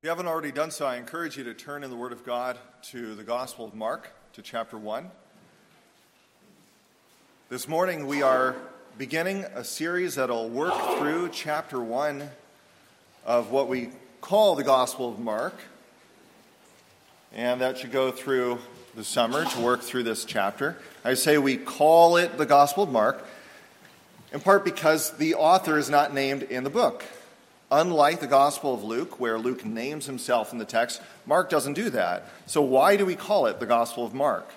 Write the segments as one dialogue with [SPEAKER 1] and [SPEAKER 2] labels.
[SPEAKER 1] If you haven't already done so, I encourage you to turn in the Word of God to the Gospel of Mark, to chapter 1. This morning we are beginning a series that'll work through chapter 1 of what we call the Gospel of Mark. And that should go through the summer to work through this chapter. I say we call it the Gospel of Mark, in part because the author is not named in the book. Unlike the Gospel of Luke, where Luke names himself in the text, Mark doesn't do that. So, why do we call it the Gospel of Mark?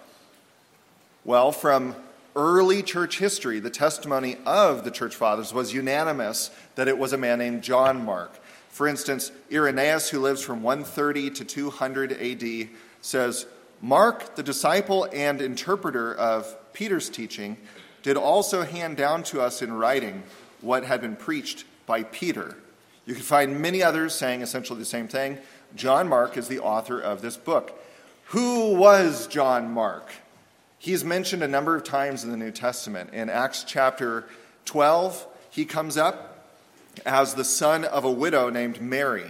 [SPEAKER 1] Well, from early church history, the testimony of the church fathers was unanimous that it was a man named John Mark. For instance, Irenaeus, who lives from 130 to 200 AD, says, Mark, the disciple and interpreter of Peter's teaching, did also hand down to us in writing what had been preached by Peter. You can find many others saying essentially the same thing. John Mark is the author of this book. Who was John Mark? He's mentioned a number of times in the New Testament. In Acts chapter 12, he comes up as the son of a widow named Mary.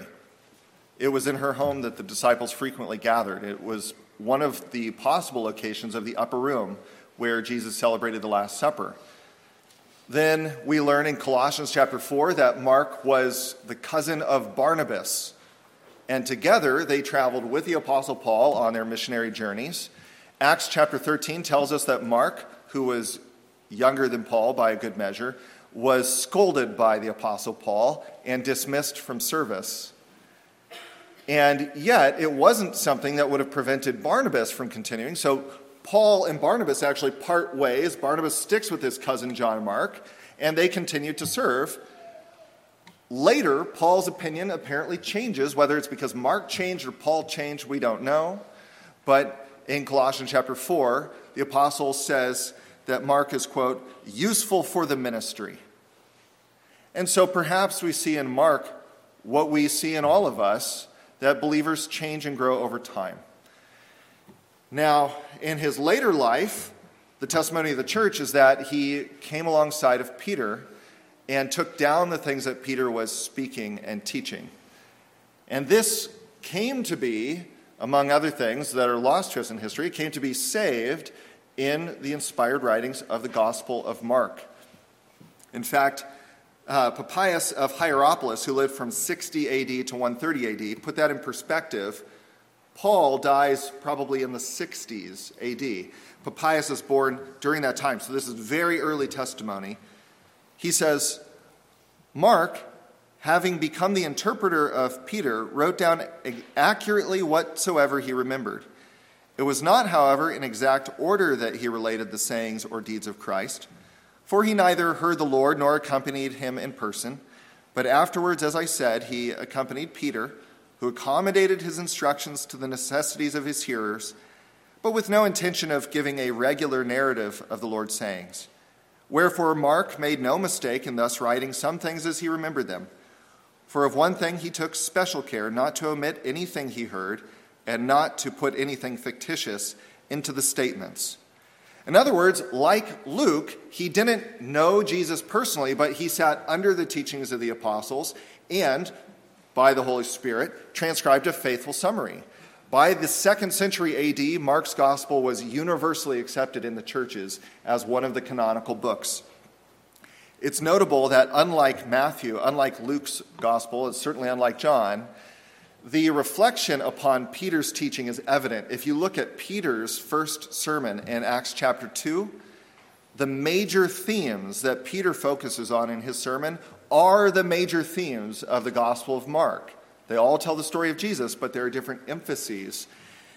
[SPEAKER 1] It was in her home that the disciples frequently gathered. It was one of the possible locations of the upper room where Jesus celebrated the Last Supper. Then we learn in Colossians chapter 4 that Mark was the cousin of Barnabas. And together they traveled with the Apostle Paul on their missionary journeys. Acts chapter 13 tells us that Mark, who was younger than Paul by a good measure, was scolded by the Apostle Paul and dismissed from service. And yet, it wasn't something that would have prevented Barnabas from continuing. So Paul and Barnabas actually part ways. Barnabas sticks with his cousin John Mark, and they continue to serve. Later, Paul's opinion apparently changes. Whether it's because Mark changed or Paul changed, we don't know. But in Colossians chapter 4, the apostle says that Mark is, quote, useful for the ministry. And so perhaps we see in Mark what we see in all of us that believers change and grow over time. Now, in his later life, the testimony of the church is that he came alongside of Peter and took down the things that Peter was speaking and teaching. And this came to be, among other things that are lost to us in history, came to be saved in the inspired writings of the Gospel of Mark. In fact, uh, Papias of Hierapolis, who lived from 60 AD to 130 AD, put that in perspective Paul dies probably in the 60s AD. Papias is born during that time, so this is very early testimony. He says, Mark, having become the interpreter of Peter, wrote down accurately whatsoever he remembered. It was not, however, in exact order that he related the sayings or deeds of Christ, for he neither heard the Lord nor accompanied him in person, but afterwards, as I said, he accompanied Peter who accommodated his instructions to the necessities of his hearers, but with no intention of giving a regular narrative of the Lord's sayings. Wherefore, Mark made no mistake in thus writing some things as he remembered them. For of one thing he took special care not to omit anything he heard, and not to put anything fictitious into the statements. In other words, like Luke, he didn't know Jesus personally, but he sat under the teachings of the apostles and by the Holy Spirit, transcribed a faithful summary. By the second century AD, Mark's gospel was universally accepted in the churches as one of the canonical books. It's notable that, unlike Matthew, unlike Luke's gospel, and certainly unlike John, the reflection upon Peter's teaching is evident. If you look at Peter's first sermon in Acts chapter 2, the major themes that Peter focuses on in his sermon are the major themes of the Gospel of Mark. They all tell the story of Jesus, but there are different emphases.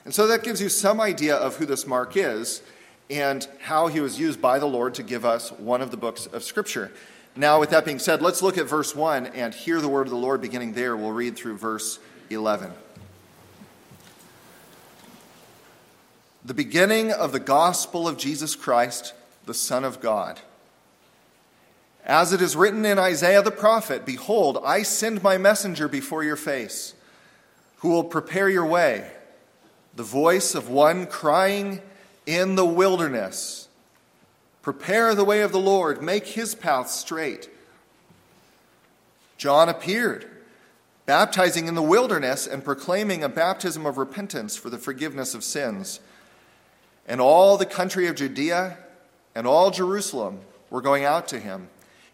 [SPEAKER 1] And so that gives you some idea of who this Mark is and how he was used by the Lord to give us one of the books of Scripture. Now, with that being said, let's look at verse 1 and hear the word of the Lord beginning there. We'll read through verse 11. The beginning of the gospel of Jesus Christ, the Son of God as it is written in Isaiah the prophet Behold, I send my messenger before your face, who will prepare your way, the voice of one crying in the wilderness. Prepare the way of the Lord, make his path straight. John appeared, baptizing in the wilderness and proclaiming a baptism of repentance for the forgiveness of sins. And all the country of Judea and all Jerusalem were going out to him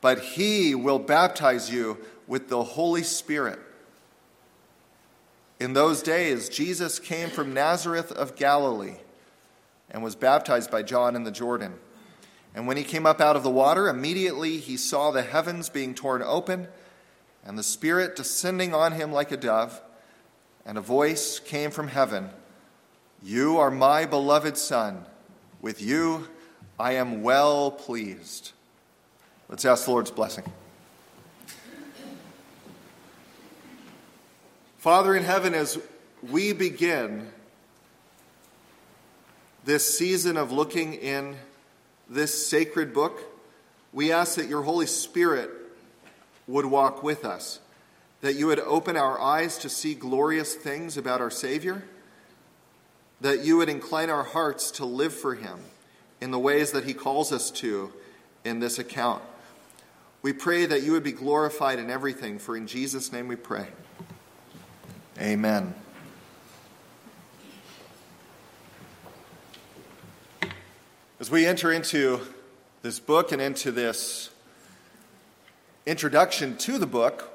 [SPEAKER 1] but he will baptize you with the Holy Spirit. In those days, Jesus came from Nazareth of Galilee and was baptized by John in the Jordan. And when he came up out of the water, immediately he saw the heavens being torn open and the Spirit descending on him like a dove. And a voice came from heaven You are my beloved Son. With you I am well pleased. Let's ask the Lord's blessing. Father in heaven, as we begin this season of looking in this sacred book, we ask that your Holy Spirit would walk with us, that you would open our eyes to see glorious things about our Savior, that you would incline our hearts to live for him in the ways that he calls us to in this account. We pray that you would be glorified in everything, for in Jesus' name we pray. Amen. As we enter into this book and into this introduction to the book,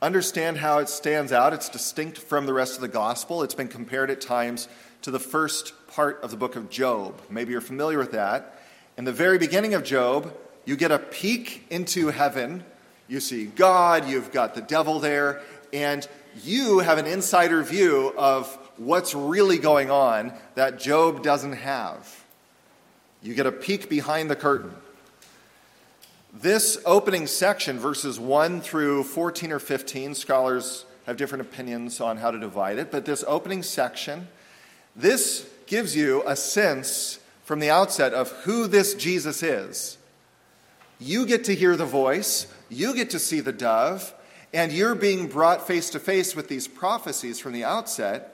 [SPEAKER 1] understand how it stands out. It's distinct from the rest of the gospel. It's been compared at times to the first part of the book of Job. Maybe you're familiar with that. In the very beginning of Job, you get a peek into heaven. You see God, you've got the devil there, and you have an insider view of what's really going on that Job doesn't have. You get a peek behind the curtain. This opening section, verses 1 through 14 or 15, scholars have different opinions on how to divide it, but this opening section, this gives you a sense from the outset of who this Jesus is. You get to hear the voice, you get to see the dove, and you're being brought face to face with these prophecies from the outset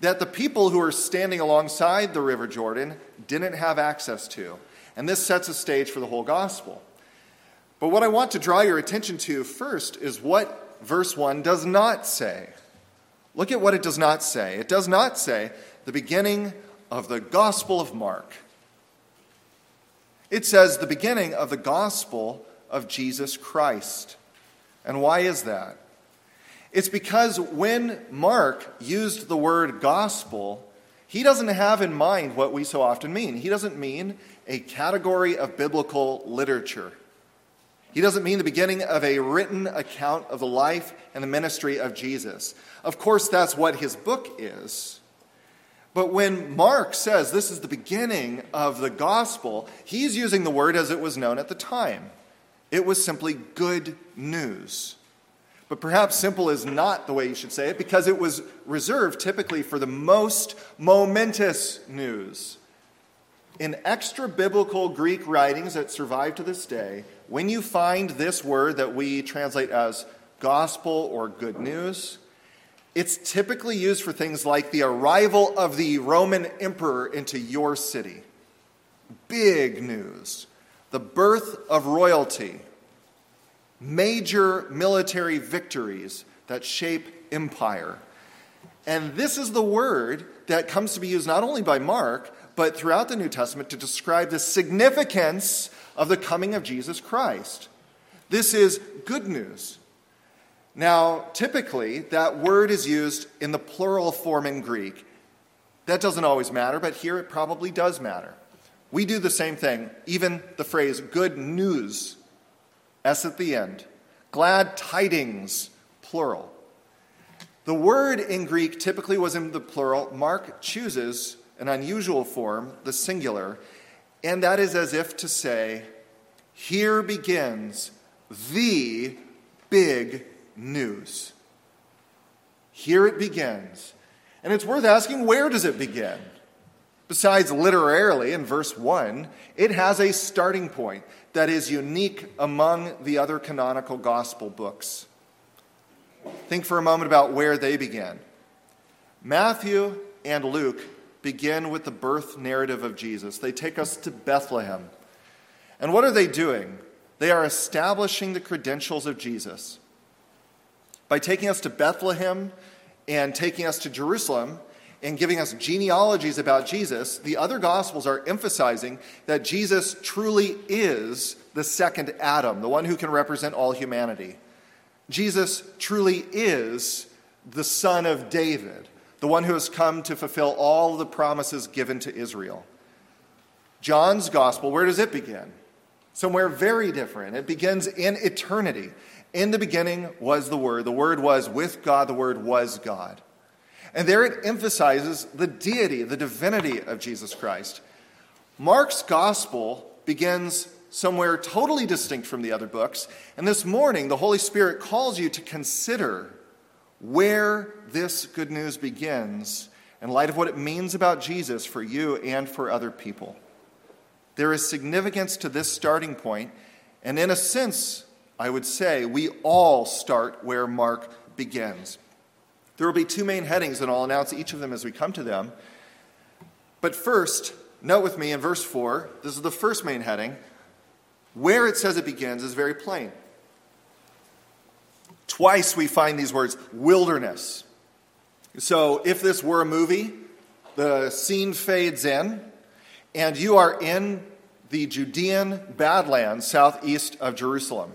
[SPEAKER 1] that the people who are standing alongside the River Jordan didn't have access to. And this sets a stage for the whole gospel. But what I want to draw your attention to first is what verse 1 does not say. Look at what it does not say. It does not say the beginning of the Gospel of Mark. It says the beginning of the Gospel of Jesus Christ. And why is that? It's because when Mark used the word gospel, he doesn't have in mind what we so often mean. He doesn't mean a category of biblical literature. He doesn't mean the beginning of a written account of the life and the ministry of Jesus. Of course, that's what his book is. But when Mark says this is the beginning of the gospel, he's using the word as it was known at the time. It was simply good news. But perhaps simple is not the way you should say it because it was reserved typically for the most momentous news. In extra biblical Greek writings that survive to this day, when you find this word that we translate as gospel or good news, it's typically used for things like the arrival of the Roman emperor into your city. Big news. The birth of royalty major military victories that shape empire. And this is the word that comes to be used not only by Mark, but throughout the New Testament to describe the significance of the coming of Jesus Christ. This is good news. Now, typically, that word is used in the plural form in Greek. That doesn't always matter, but here it probably does matter. We do the same thing. Even the phrase good news S at the end. Glad tidings, plural. The word in Greek typically was in the plural. Mark chooses an unusual form, the singular, and that is as if to say, here begins the big news. Here it begins. And it's worth asking where does it begin? Besides literarily in verse 1, it has a starting point that is unique among the other canonical gospel books. Think for a moment about where they begin. Matthew and Luke begin with the birth narrative of Jesus. They take us to Bethlehem. And what are they doing? They are establishing the credentials of Jesus. By taking us to Bethlehem and taking us to Jerusalem and giving us genealogies about Jesus, the other Gospels are emphasizing that Jesus truly is the second Adam, the one who can represent all humanity. Jesus truly is the son of David, the one who has come to fulfill all the promises given to Israel. John's gospel, where does it begin? Somewhere very different. It begins in eternity. In the beginning was the Word. The Word was with God. The Word was God. And there it emphasizes the deity, the divinity of Jesus Christ. Mark's gospel begins somewhere totally distinct from the other books. And this morning, the Holy Spirit calls you to consider where this good news begins in light of what it means about Jesus for you and for other people. There is significance to this starting point, and in a sense, I would say we all start where Mark begins. There will be two main headings, and I'll announce each of them as we come to them. But first, note with me in verse 4, this is the first main heading where it says it begins is very plain. Twice we find these words wilderness. So if this were a movie, the scene fades in, and you are in the Judean Badlands southeast of Jerusalem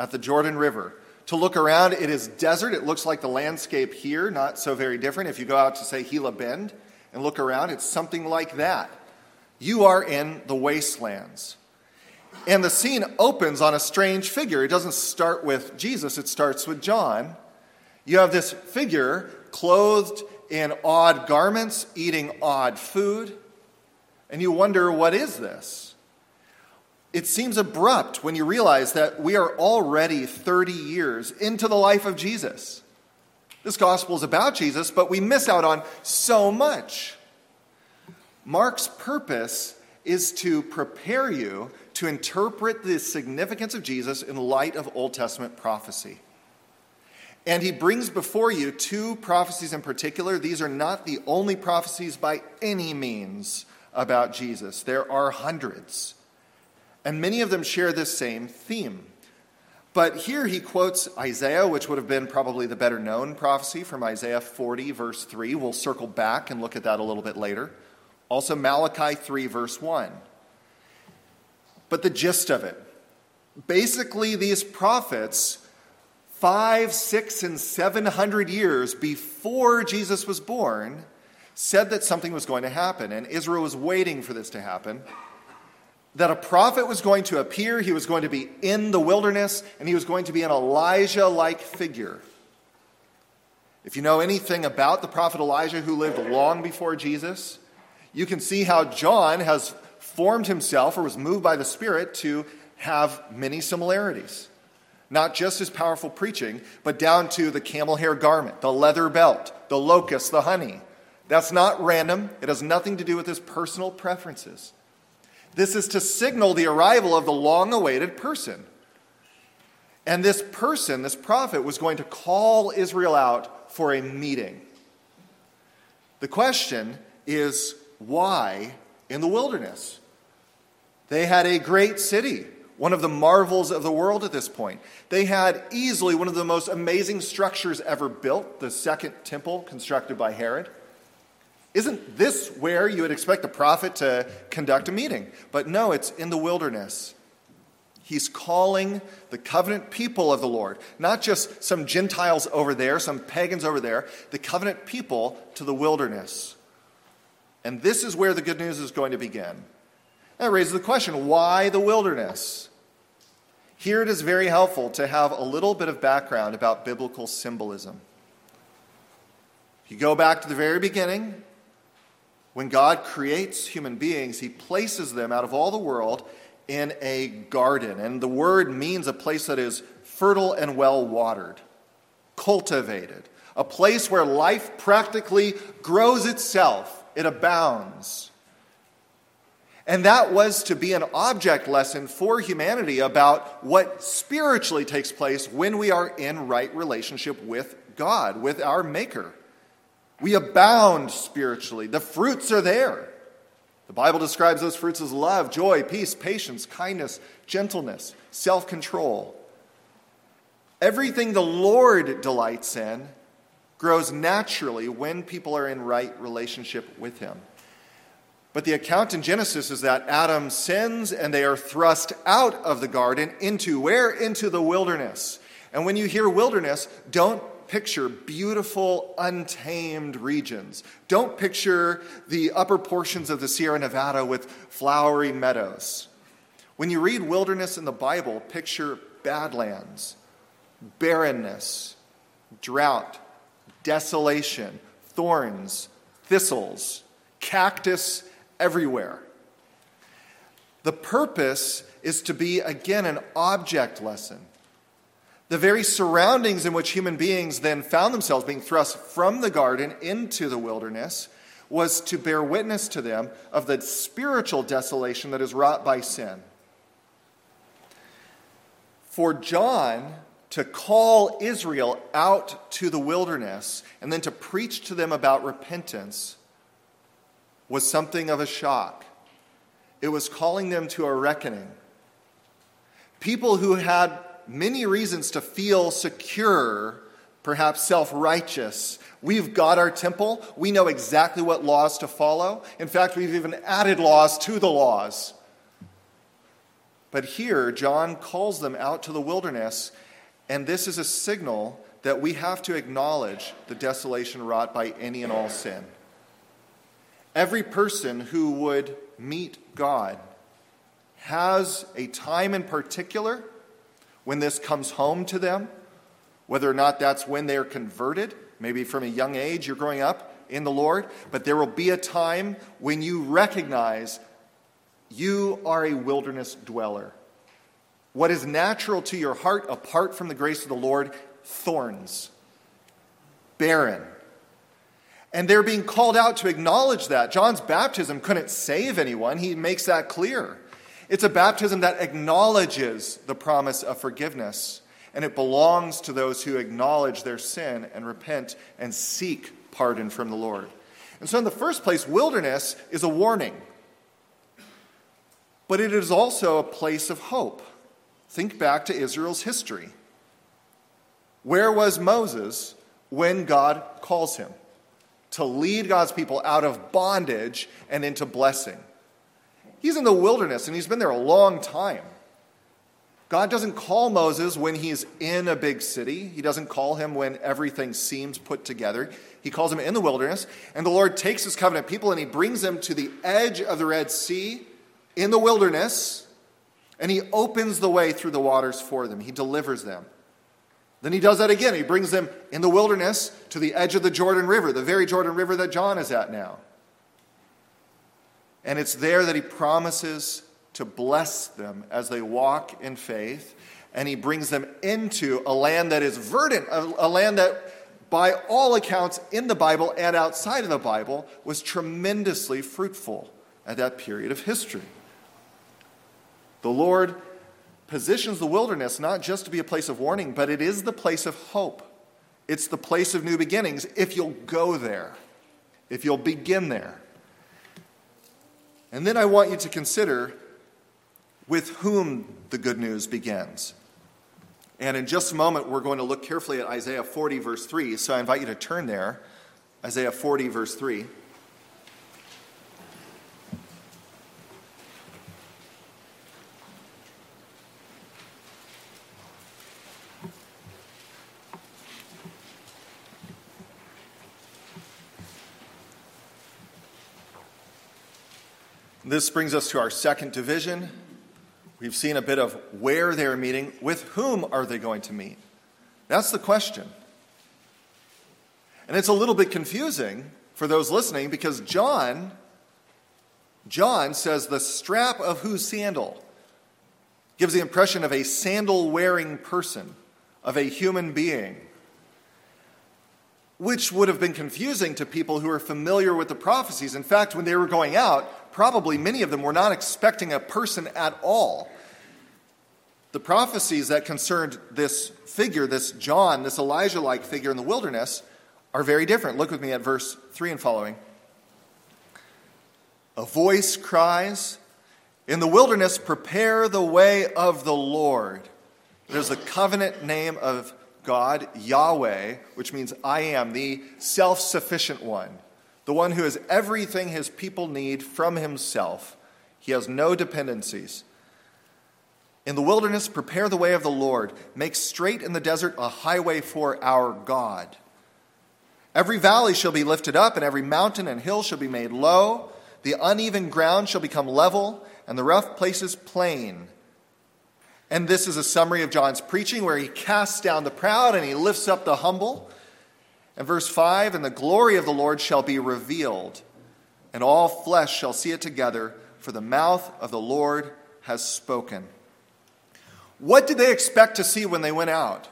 [SPEAKER 1] at the Jordan River. To look around, it is desert. It looks like the landscape here, not so very different. If you go out to, say, Gila Bend and look around, it's something like that. You are in the wastelands. And the scene opens on a strange figure. It doesn't start with Jesus, it starts with John. You have this figure clothed in odd garments, eating odd food, and you wonder, what is this? It seems abrupt when you realize that we are already 30 years into the life of Jesus. This gospel is about Jesus, but we miss out on so much. Mark's purpose is to prepare you to interpret the significance of Jesus in light of Old Testament prophecy. And he brings before you two prophecies in particular. These are not the only prophecies by any means about Jesus, there are hundreds. And many of them share this same theme. But here he quotes Isaiah, which would have been probably the better known prophecy from Isaiah 40, verse 3. We'll circle back and look at that a little bit later. Also, Malachi 3, verse 1. But the gist of it basically, these prophets, five, six, and seven hundred years before Jesus was born, said that something was going to happen, and Israel was waiting for this to happen. That a prophet was going to appear, he was going to be in the wilderness, and he was going to be an Elijah like figure. If you know anything about the prophet Elijah who lived long before Jesus, you can see how John has formed himself or was moved by the Spirit to have many similarities. Not just his powerful preaching, but down to the camel hair garment, the leather belt, the locust, the honey. That's not random. It has nothing to do with his personal preferences. This is to signal the arrival of the long awaited person. And this person, this prophet, was going to call Israel out for a meeting. The question is why in the wilderness? They had a great city, one of the marvels of the world at this point. They had easily one of the most amazing structures ever built, the second temple constructed by Herod. Isn't this where you would expect a prophet to conduct a meeting? But no, it's in the wilderness. He's calling the covenant people of the Lord, not just some Gentiles over there, some pagans over there, the covenant people to the wilderness. And this is where the good news is going to begin. That raises the question why the wilderness? Here it is very helpful to have a little bit of background about biblical symbolism. If you go back to the very beginning, when God creates human beings, he places them out of all the world in a garden. And the word means a place that is fertile and well watered, cultivated, a place where life practically grows itself, it abounds. And that was to be an object lesson for humanity about what spiritually takes place when we are in right relationship with God, with our Maker. We abound spiritually. The fruits are there. The Bible describes those fruits as love, joy, peace, patience, kindness, gentleness, self control. Everything the Lord delights in grows naturally when people are in right relationship with Him. But the account in Genesis is that Adam sins and they are thrust out of the garden into where? Into the wilderness. And when you hear wilderness, don't picture beautiful, untamed regions. Don't picture the upper portions of the Sierra Nevada with flowery meadows. When you read wilderness in the Bible, picture badlands, barrenness, drought, desolation, thorns, thistles, cactus everywhere. The purpose is to be, again, an object lesson the very surroundings in which human beings then found themselves being thrust from the garden into the wilderness was to bear witness to them of the spiritual desolation that is wrought by sin. For John to call Israel out to the wilderness and then to preach to them about repentance was something of a shock. It was calling them to a reckoning. People who had many reasons to feel secure, perhaps self righteous. We've got our temple. We know exactly what laws to follow. In fact, we've even added laws to the laws. But here, John calls them out to the wilderness, and this is a signal that we have to acknowledge the desolation wrought by any and all sin. Every person who would meet God has a time in particular when this comes home to them, whether or not that's when they're converted, maybe from a young age you're growing up in the Lord, but there will be a time when you recognize you are a wilderness dweller. What is natural to your heart apart from the grace of the Lord? Thorns, barren. And they're being called out to acknowledge that. John's baptism couldn't save anyone, he makes that clear. It's a baptism that acknowledges the promise of forgiveness, and it belongs to those who acknowledge their sin and repent and seek pardon from the Lord. And so, in the first place, wilderness is a warning, but it is also a place of hope. Think back to Israel's history. Where was Moses when God calls him? To lead God's people out of bondage and into blessing. He's in the wilderness and he's been there a long time. God doesn't call Moses when he's in a big city. He doesn't call him when everything seems put together. He calls him in the wilderness, and the Lord takes his covenant people and he brings them to the edge of the Red Sea in the wilderness, and he opens the way through the waters for them. He delivers them. Then he does that again. He brings them in the wilderness to the edge of the Jordan River, the very Jordan River that John is at now. And it's there that he promises to bless them as they walk in faith. And he brings them into a land that is verdant, a, a land that, by all accounts in the Bible and outside of the Bible, was tremendously fruitful at that period of history. The Lord positions the wilderness not just to be a place of warning, but it is the place of hope. It's the place of new beginnings if you'll go there, if you'll begin there. And then I want you to consider with whom the good news begins. And in just a moment, we're going to look carefully at Isaiah 40, verse 3. So I invite you to turn there. Isaiah 40, verse 3. This brings us to our second division. We've seen a bit of where they're meeting. With whom are they going to meet? That's the question. And it's a little bit confusing for those listening because John John says the strap of whose sandal gives the impression of a sandal wearing person, of a human being. which would have been confusing to people who are familiar with the prophecies. In fact, when they were going out, probably many of them were not expecting a person at all. The prophecies that concerned this figure, this John, this Elijah like figure in the wilderness, are very different. Look with me at verse 3 and following. A voice cries, In the wilderness, prepare the way of the Lord. There's the covenant name of God, Yahweh, which means I am, the self sufficient one, the one who has everything his people need from himself. He has no dependencies. In the wilderness, prepare the way of the Lord. Make straight in the desert a highway for our God. Every valley shall be lifted up, and every mountain and hill shall be made low. The uneven ground shall become level, and the rough places plain. And this is a summary of John's preaching where he casts down the proud and he lifts up the humble. And verse 5 And the glory of the Lord shall be revealed, and all flesh shall see it together, for the mouth of the Lord has spoken. What did they expect to see when they went out?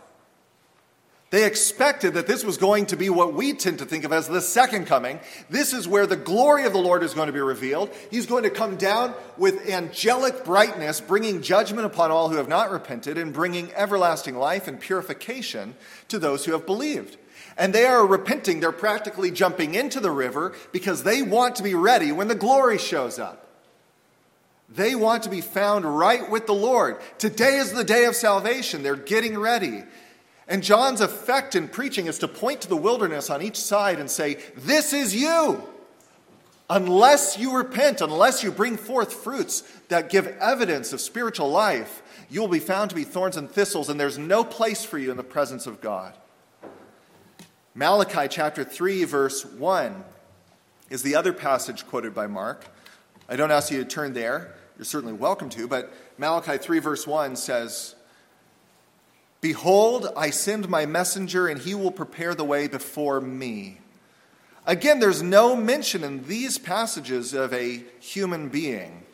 [SPEAKER 1] They expected that this was going to be what we tend to think of as the second coming. This is where the glory of the Lord is going to be revealed. He's going to come down with angelic brightness, bringing judgment upon all who have not repented and bringing everlasting life and purification to those who have believed. And they are repenting. They're practically jumping into the river because they want to be ready when the glory shows up. They want to be found right with the Lord. Today is the day of salvation. They're getting ready. And John's effect in preaching is to point to the wilderness on each side and say, This is you. Unless you repent, unless you bring forth fruits that give evidence of spiritual life, you will be found to be thorns and thistles, and there's no place for you in the presence of God. Malachi chapter 3, verse 1 is the other passage quoted by Mark. I don't ask you to turn there. You're certainly welcome to, but Malachi 3, verse 1 says, Behold, I send my messenger, and he will prepare the way before me. Again, there's no mention in these passages of a human being.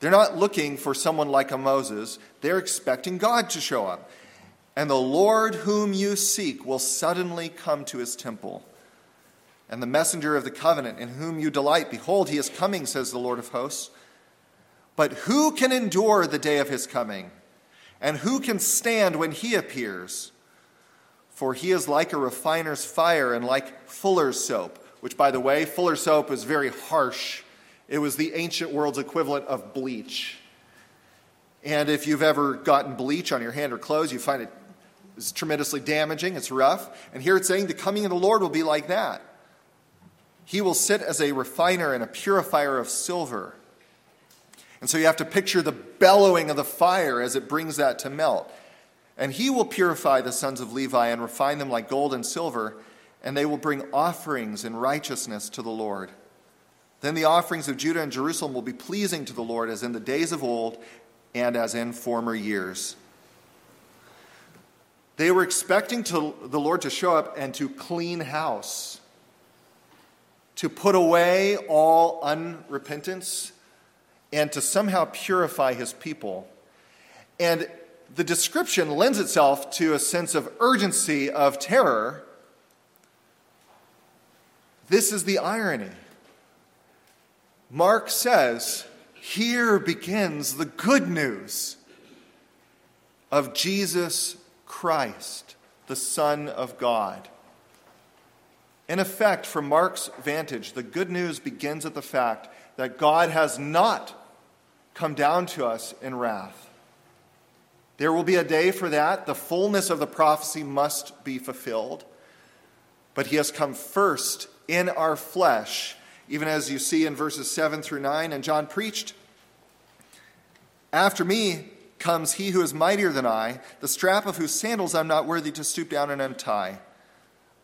[SPEAKER 1] They're not looking for someone like a Moses, they're expecting God to show up. And the Lord whom you seek will suddenly come to his temple. And the messenger of the covenant in whom you delight, behold, he is coming, says the Lord of hosts. But who can endure the day of his coming? And who can stand when he appears? For he is like a refiner's fire and like fuller's soap, which, by the way, fuller's soap is very harsh. It was the ancient world's equivalent of bleach. And if you've ever gotten bleach on your hand or clothes, you find it is tremendously damaging. It's rough. And here it's saying the coming of the Lord will be like that. He will sit as a refiner and a purifier of silver. And so you have to picture the bellowing of the fire as it brings that to melt. And he will purify the sons of Levi and refine them like gold and silver, and they will bring offerings in righteousness to the Lord. Then the offerings of Judah and Jerusalem will be pleasing to the Lord as in the days of old and as in former years. They were expecting to, the Lord to show up and to clean house, to put away all unrepentance and to somehow purify his people. And the description lends itself to a sense of urgency, of terror. This is the irony. Mark says, Here begins the good news of Jesus Christ, the Son of God. In effect, from Mark's vantage, the good news begins at the fact that God has not come down to us in wrath. There will be a day for that. The fullness of the prophecy must be fulfilled. But he has come first in our flesh, even as you see in verses 7 through 9. And John preached After me comes he who is mightier than I, the strap of whose sandals I'm not worthy to stoop down and untie.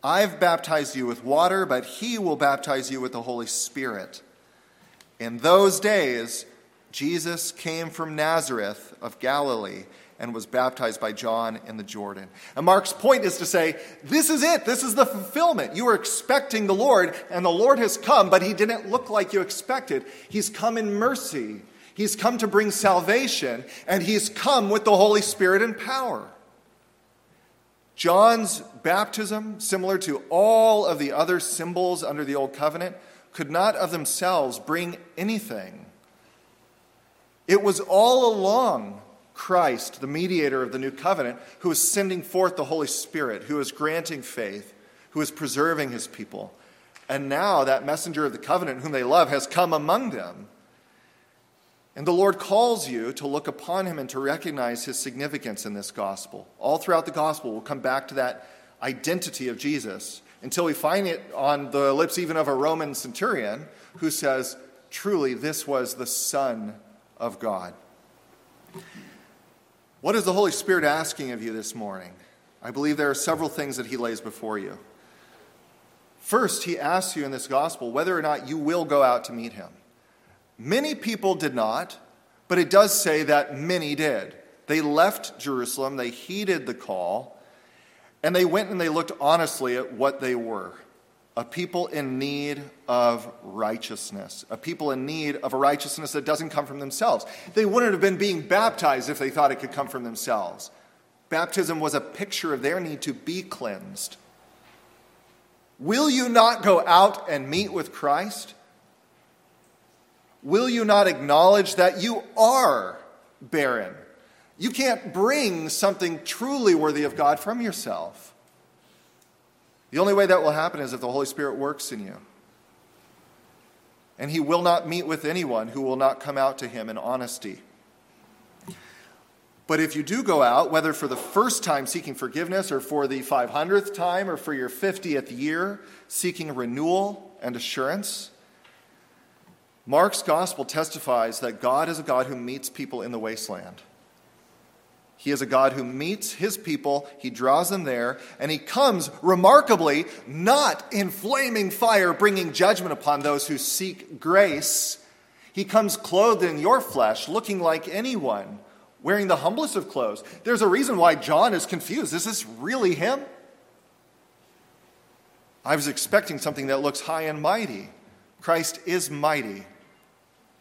[SPEAKER 1] I've baptized you with water, but he will baptize you with the Holy Spirit. In those days, Jesus came from Nazareth of Galilee and was baptized by John in the Jordan. And Mark's point is to say, this is it. This is the fulfillment. You were expecting the Lord, and the Lord has come, but he didn't look like you expected. He's come in mercy. He's come to bring salvation, and he's come with the Holy Spirit and power. John's baptism, similar to all of the other symbols under the Old Covenant, could not of themselves bring anything. It was all along Christ, the mediator of the new covenant, who is sending forth the Holy Spirit, who is granting faith, who is preserving his people. And now that messenger of the covenant, whom they love, has come among them. And the Lord calls you to look upon him and to recognize his significance in this gospel. All throughout the gospel, we'll come back to that identity of Jesus until we find it on the lips even of a Roman centurion who says, Truly, this was the Son of God. What is the Holy Spirit asking of you this morning? I believe there are several things that he lays before you. First, he asks you in this gospel whether or not you will go out to meet him. Many people did not, but it does say that many did. They left Jerusalem, they heeded the call, and they went and they looked honestly at what they were a people in need of righteousness, a people in need of a righteousness that doesn't come from themselves. They wouldn't have been being baptized if they thought it could come from themselves. Baptism was a picture of their need to be cleansed. Will you not go out and meet with Christ? Will you not acknowledge that you are barren? You can't bring something truly worthy of God from yourself. The only way that will happen is if the Holy Spirit works in you. And He will not meet with anyone who will not come out to Him in honesty. But if you do go out, whether for the first time seeking forgiveness, or for the 500th time, or for your 50th year seeking renewal and assurance, Mark's gospel testifies that God is a God who meets people in the wasteland. He is a God who meets his people, he draws them there, and he comes remarkably not in flaming fire bringing judgment upon those who seek grace. He comes clothed in your flesh, looking like anyone, wearing the humblest of clothes. There's a reason why John is confused. Is this really him? I was expecting something that looks high and mighty. Christ is mighty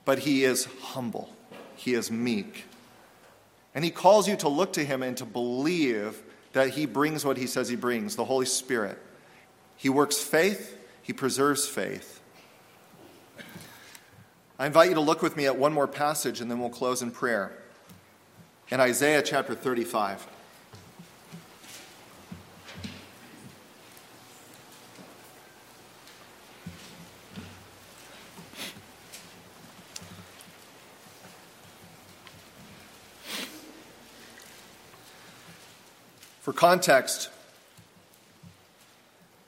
[SPEAKER 1] but he is humble, he is meek. And he calls you to look to him and to believe that he brings what he says he brings the Holy Spirit. He works faith, he preserves faith. I invite you to look with me at one more passage and then we'll close in prayer. In Isaiah chapter 35. Context,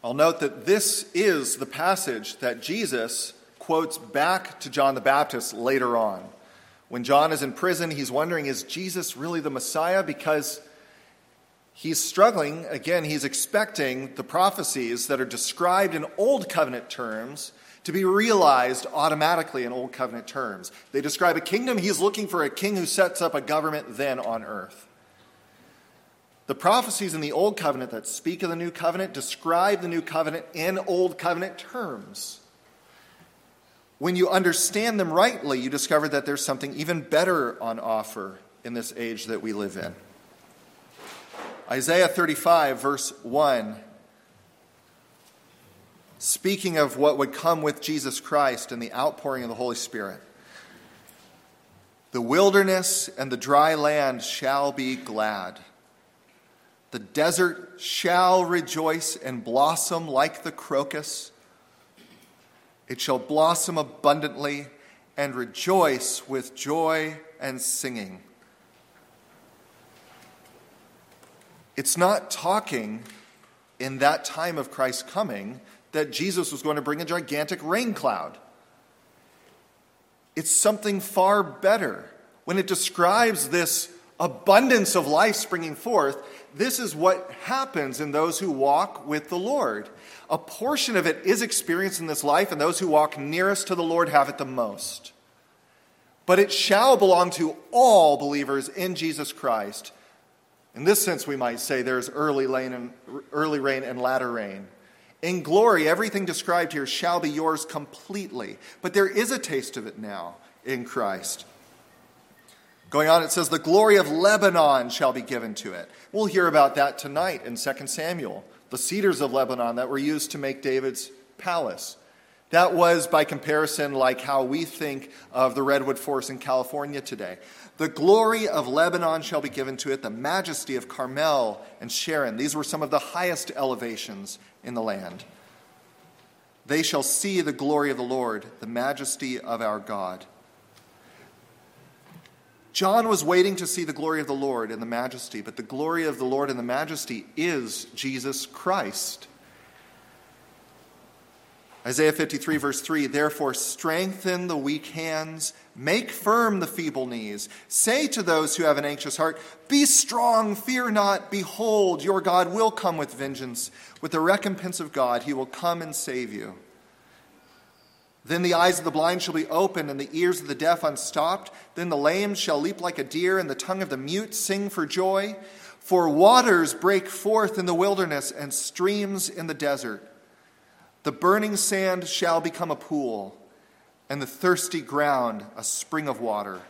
[SPEAKER 1] I'll note that this is the passage that Jesus quotes back to John the Baptist later on. When John is in prison, he's wondering, is Jesus really the Messiah? Because he's struggling. Again, he's expecting the prophecies that are described in Old Covenant terms to be realized automatically in Old Covenant terms. They describe a kingdom. He's looking for a king who sets up a government then on earth. The prophecies in the Old Covenant that speak of the New Covenant describe the New Covenant in Old Covenant terms. When you understand them rightly, you discover that there's something even better on offer in this age that we live in. Isaiah 35, verse 1, speaking of what would come with Jesus Christ and the outpouring of the Holy Spirit. The wilderness and the dry land shall be glad the desert shall rejoice and blossom like the crocus. It shall blossom abundantly and rejoice with joy and singing. It's not talking in that time of Christ's coming that Jesus was going to bring a gigantic rain cloud. It's something far better. When it describes this abundance of life springing forth, this is what happens in those who walk with the Lord. A portion of it is experienced in this life, and those who walk nearest to the Lord have it the most. But it shall belong to all believers in Jesus Christ. In this sense, we might say there's early rain and, early rain and latter rain. In glory, everything described here shall be yours completely. But there is a taste of it now in Christ. Going on, it says, The glory of Lebanon shall be given to it. We'll hear about that tonight in 2 Samuel. The cedars of Lebanon that were used to make David's palace. That was, by comparison, like how we think of the redwood forest in California today. The glory of Lebanon shall be given to it, the majesty of Carmel and Sharon. These were some of the highest elevations in the land. They shall see the glory of the Lord, the majesty of our God. John was waiting to see the glory of the Lord and the majesty, but the glory of the Lord and the majesty is Jesus Christ. Isaiah 53, verse 3 Therefore, strengthen the weak hands, make firm the feeble knees. Say to those who have an anxious heart, Be strong, fear not. Behold, your God will come with vengeance. With the recompense of God, he will come and save you. Then the eyes of the blind shall be opened, and the ears of the deaf unstopped. Then the lame shall leap like a deer, and the tongue of the mute sing for joy. For waters break forth in the wilderness, and streams in the desert. The burning sand shall become a pool, and the thirsty ground a spring of water.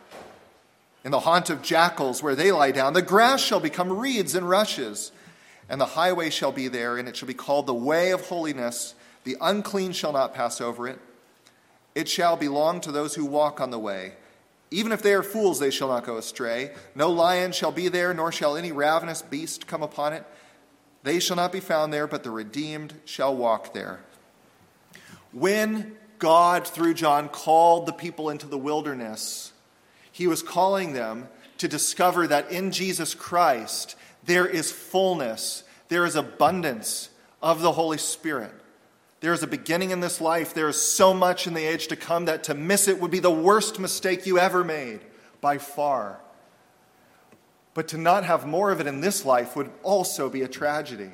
[SPEAKER 1] In the haunt of jackals where they lie down, the grass shall become reeds and rushes, and the highway shall be there, and it shall be called the way of holiness. The unclean shall not pass over it. It shall belong to those who walk on the way. Even if they are fools, they shall not go astray. No lion shall be there, nor shall any ravenous beast come upon it. They shall not be found there, but the redeemed shall walk there. When God, through John, called the people into the wilderness, he was calling them to discover that in Jesus Christ there is fullness, there is abundance of the Holy Spirit. There is a beginning in this life. There is so much in the age to come that to miss it would be the worst mistake you ever made, by far. But to not have more of it in this life would also be a tragedy.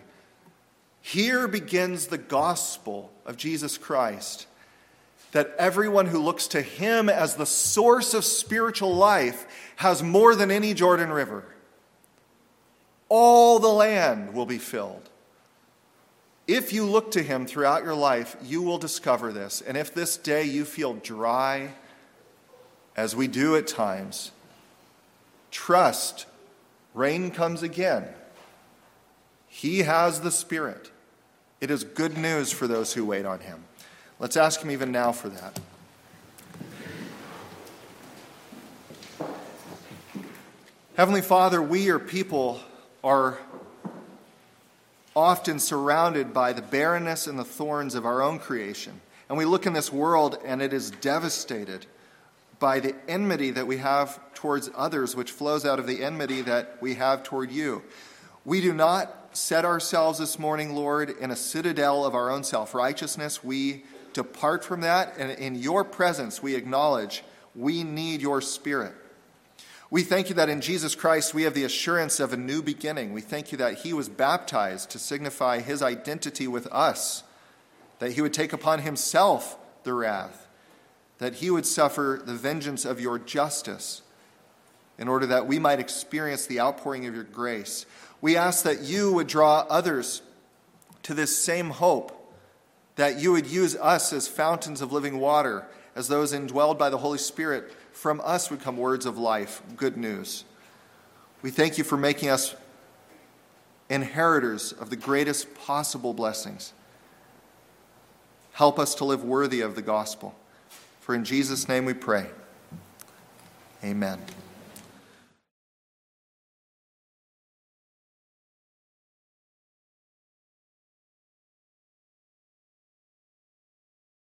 [SPEAKER 1] Here begins the gospel of Jesus Christ that everyone who looks to him as the source of spiritual life has more than any Jordan River. All the land will be filled. If you look to him throughout your life, you will discover this. And if this day you feel dry, as we do at times, trust rain comes again. He has the Spirit. It is good news for those who wait on him. Let's ask him even now for that. Heavenly Father, we, your people, are often surrounded by the barrenness and the thorns of our own creation. And we look in this world and it is devastated by the enmity that we have towards others, which flows out of the enmity that we have toward you. We do not set ourselves this morning, Lord, in a citadel of our own self righteousness. We depart from that, and in your presence, we acknowledge we need your Spirit. We thank you that in Jesus Christ we have the assurance of a new beginning. We thank you that he was baptized to signify his identity with us, that he would take upon himself the wrath, that he would suffer the vengeance of your justice in order that we might experience the outpouring of your grace. We ask that you would draw others to this same hope, that you would use us as fountains of living water, as those indwelled by the Holy Spirit. From us would come words of life, good news. We thank you for making us inheritors of the greatest possible blessings. Help us to live worthy of the gospel. For in Jesus' name we pray. Amen.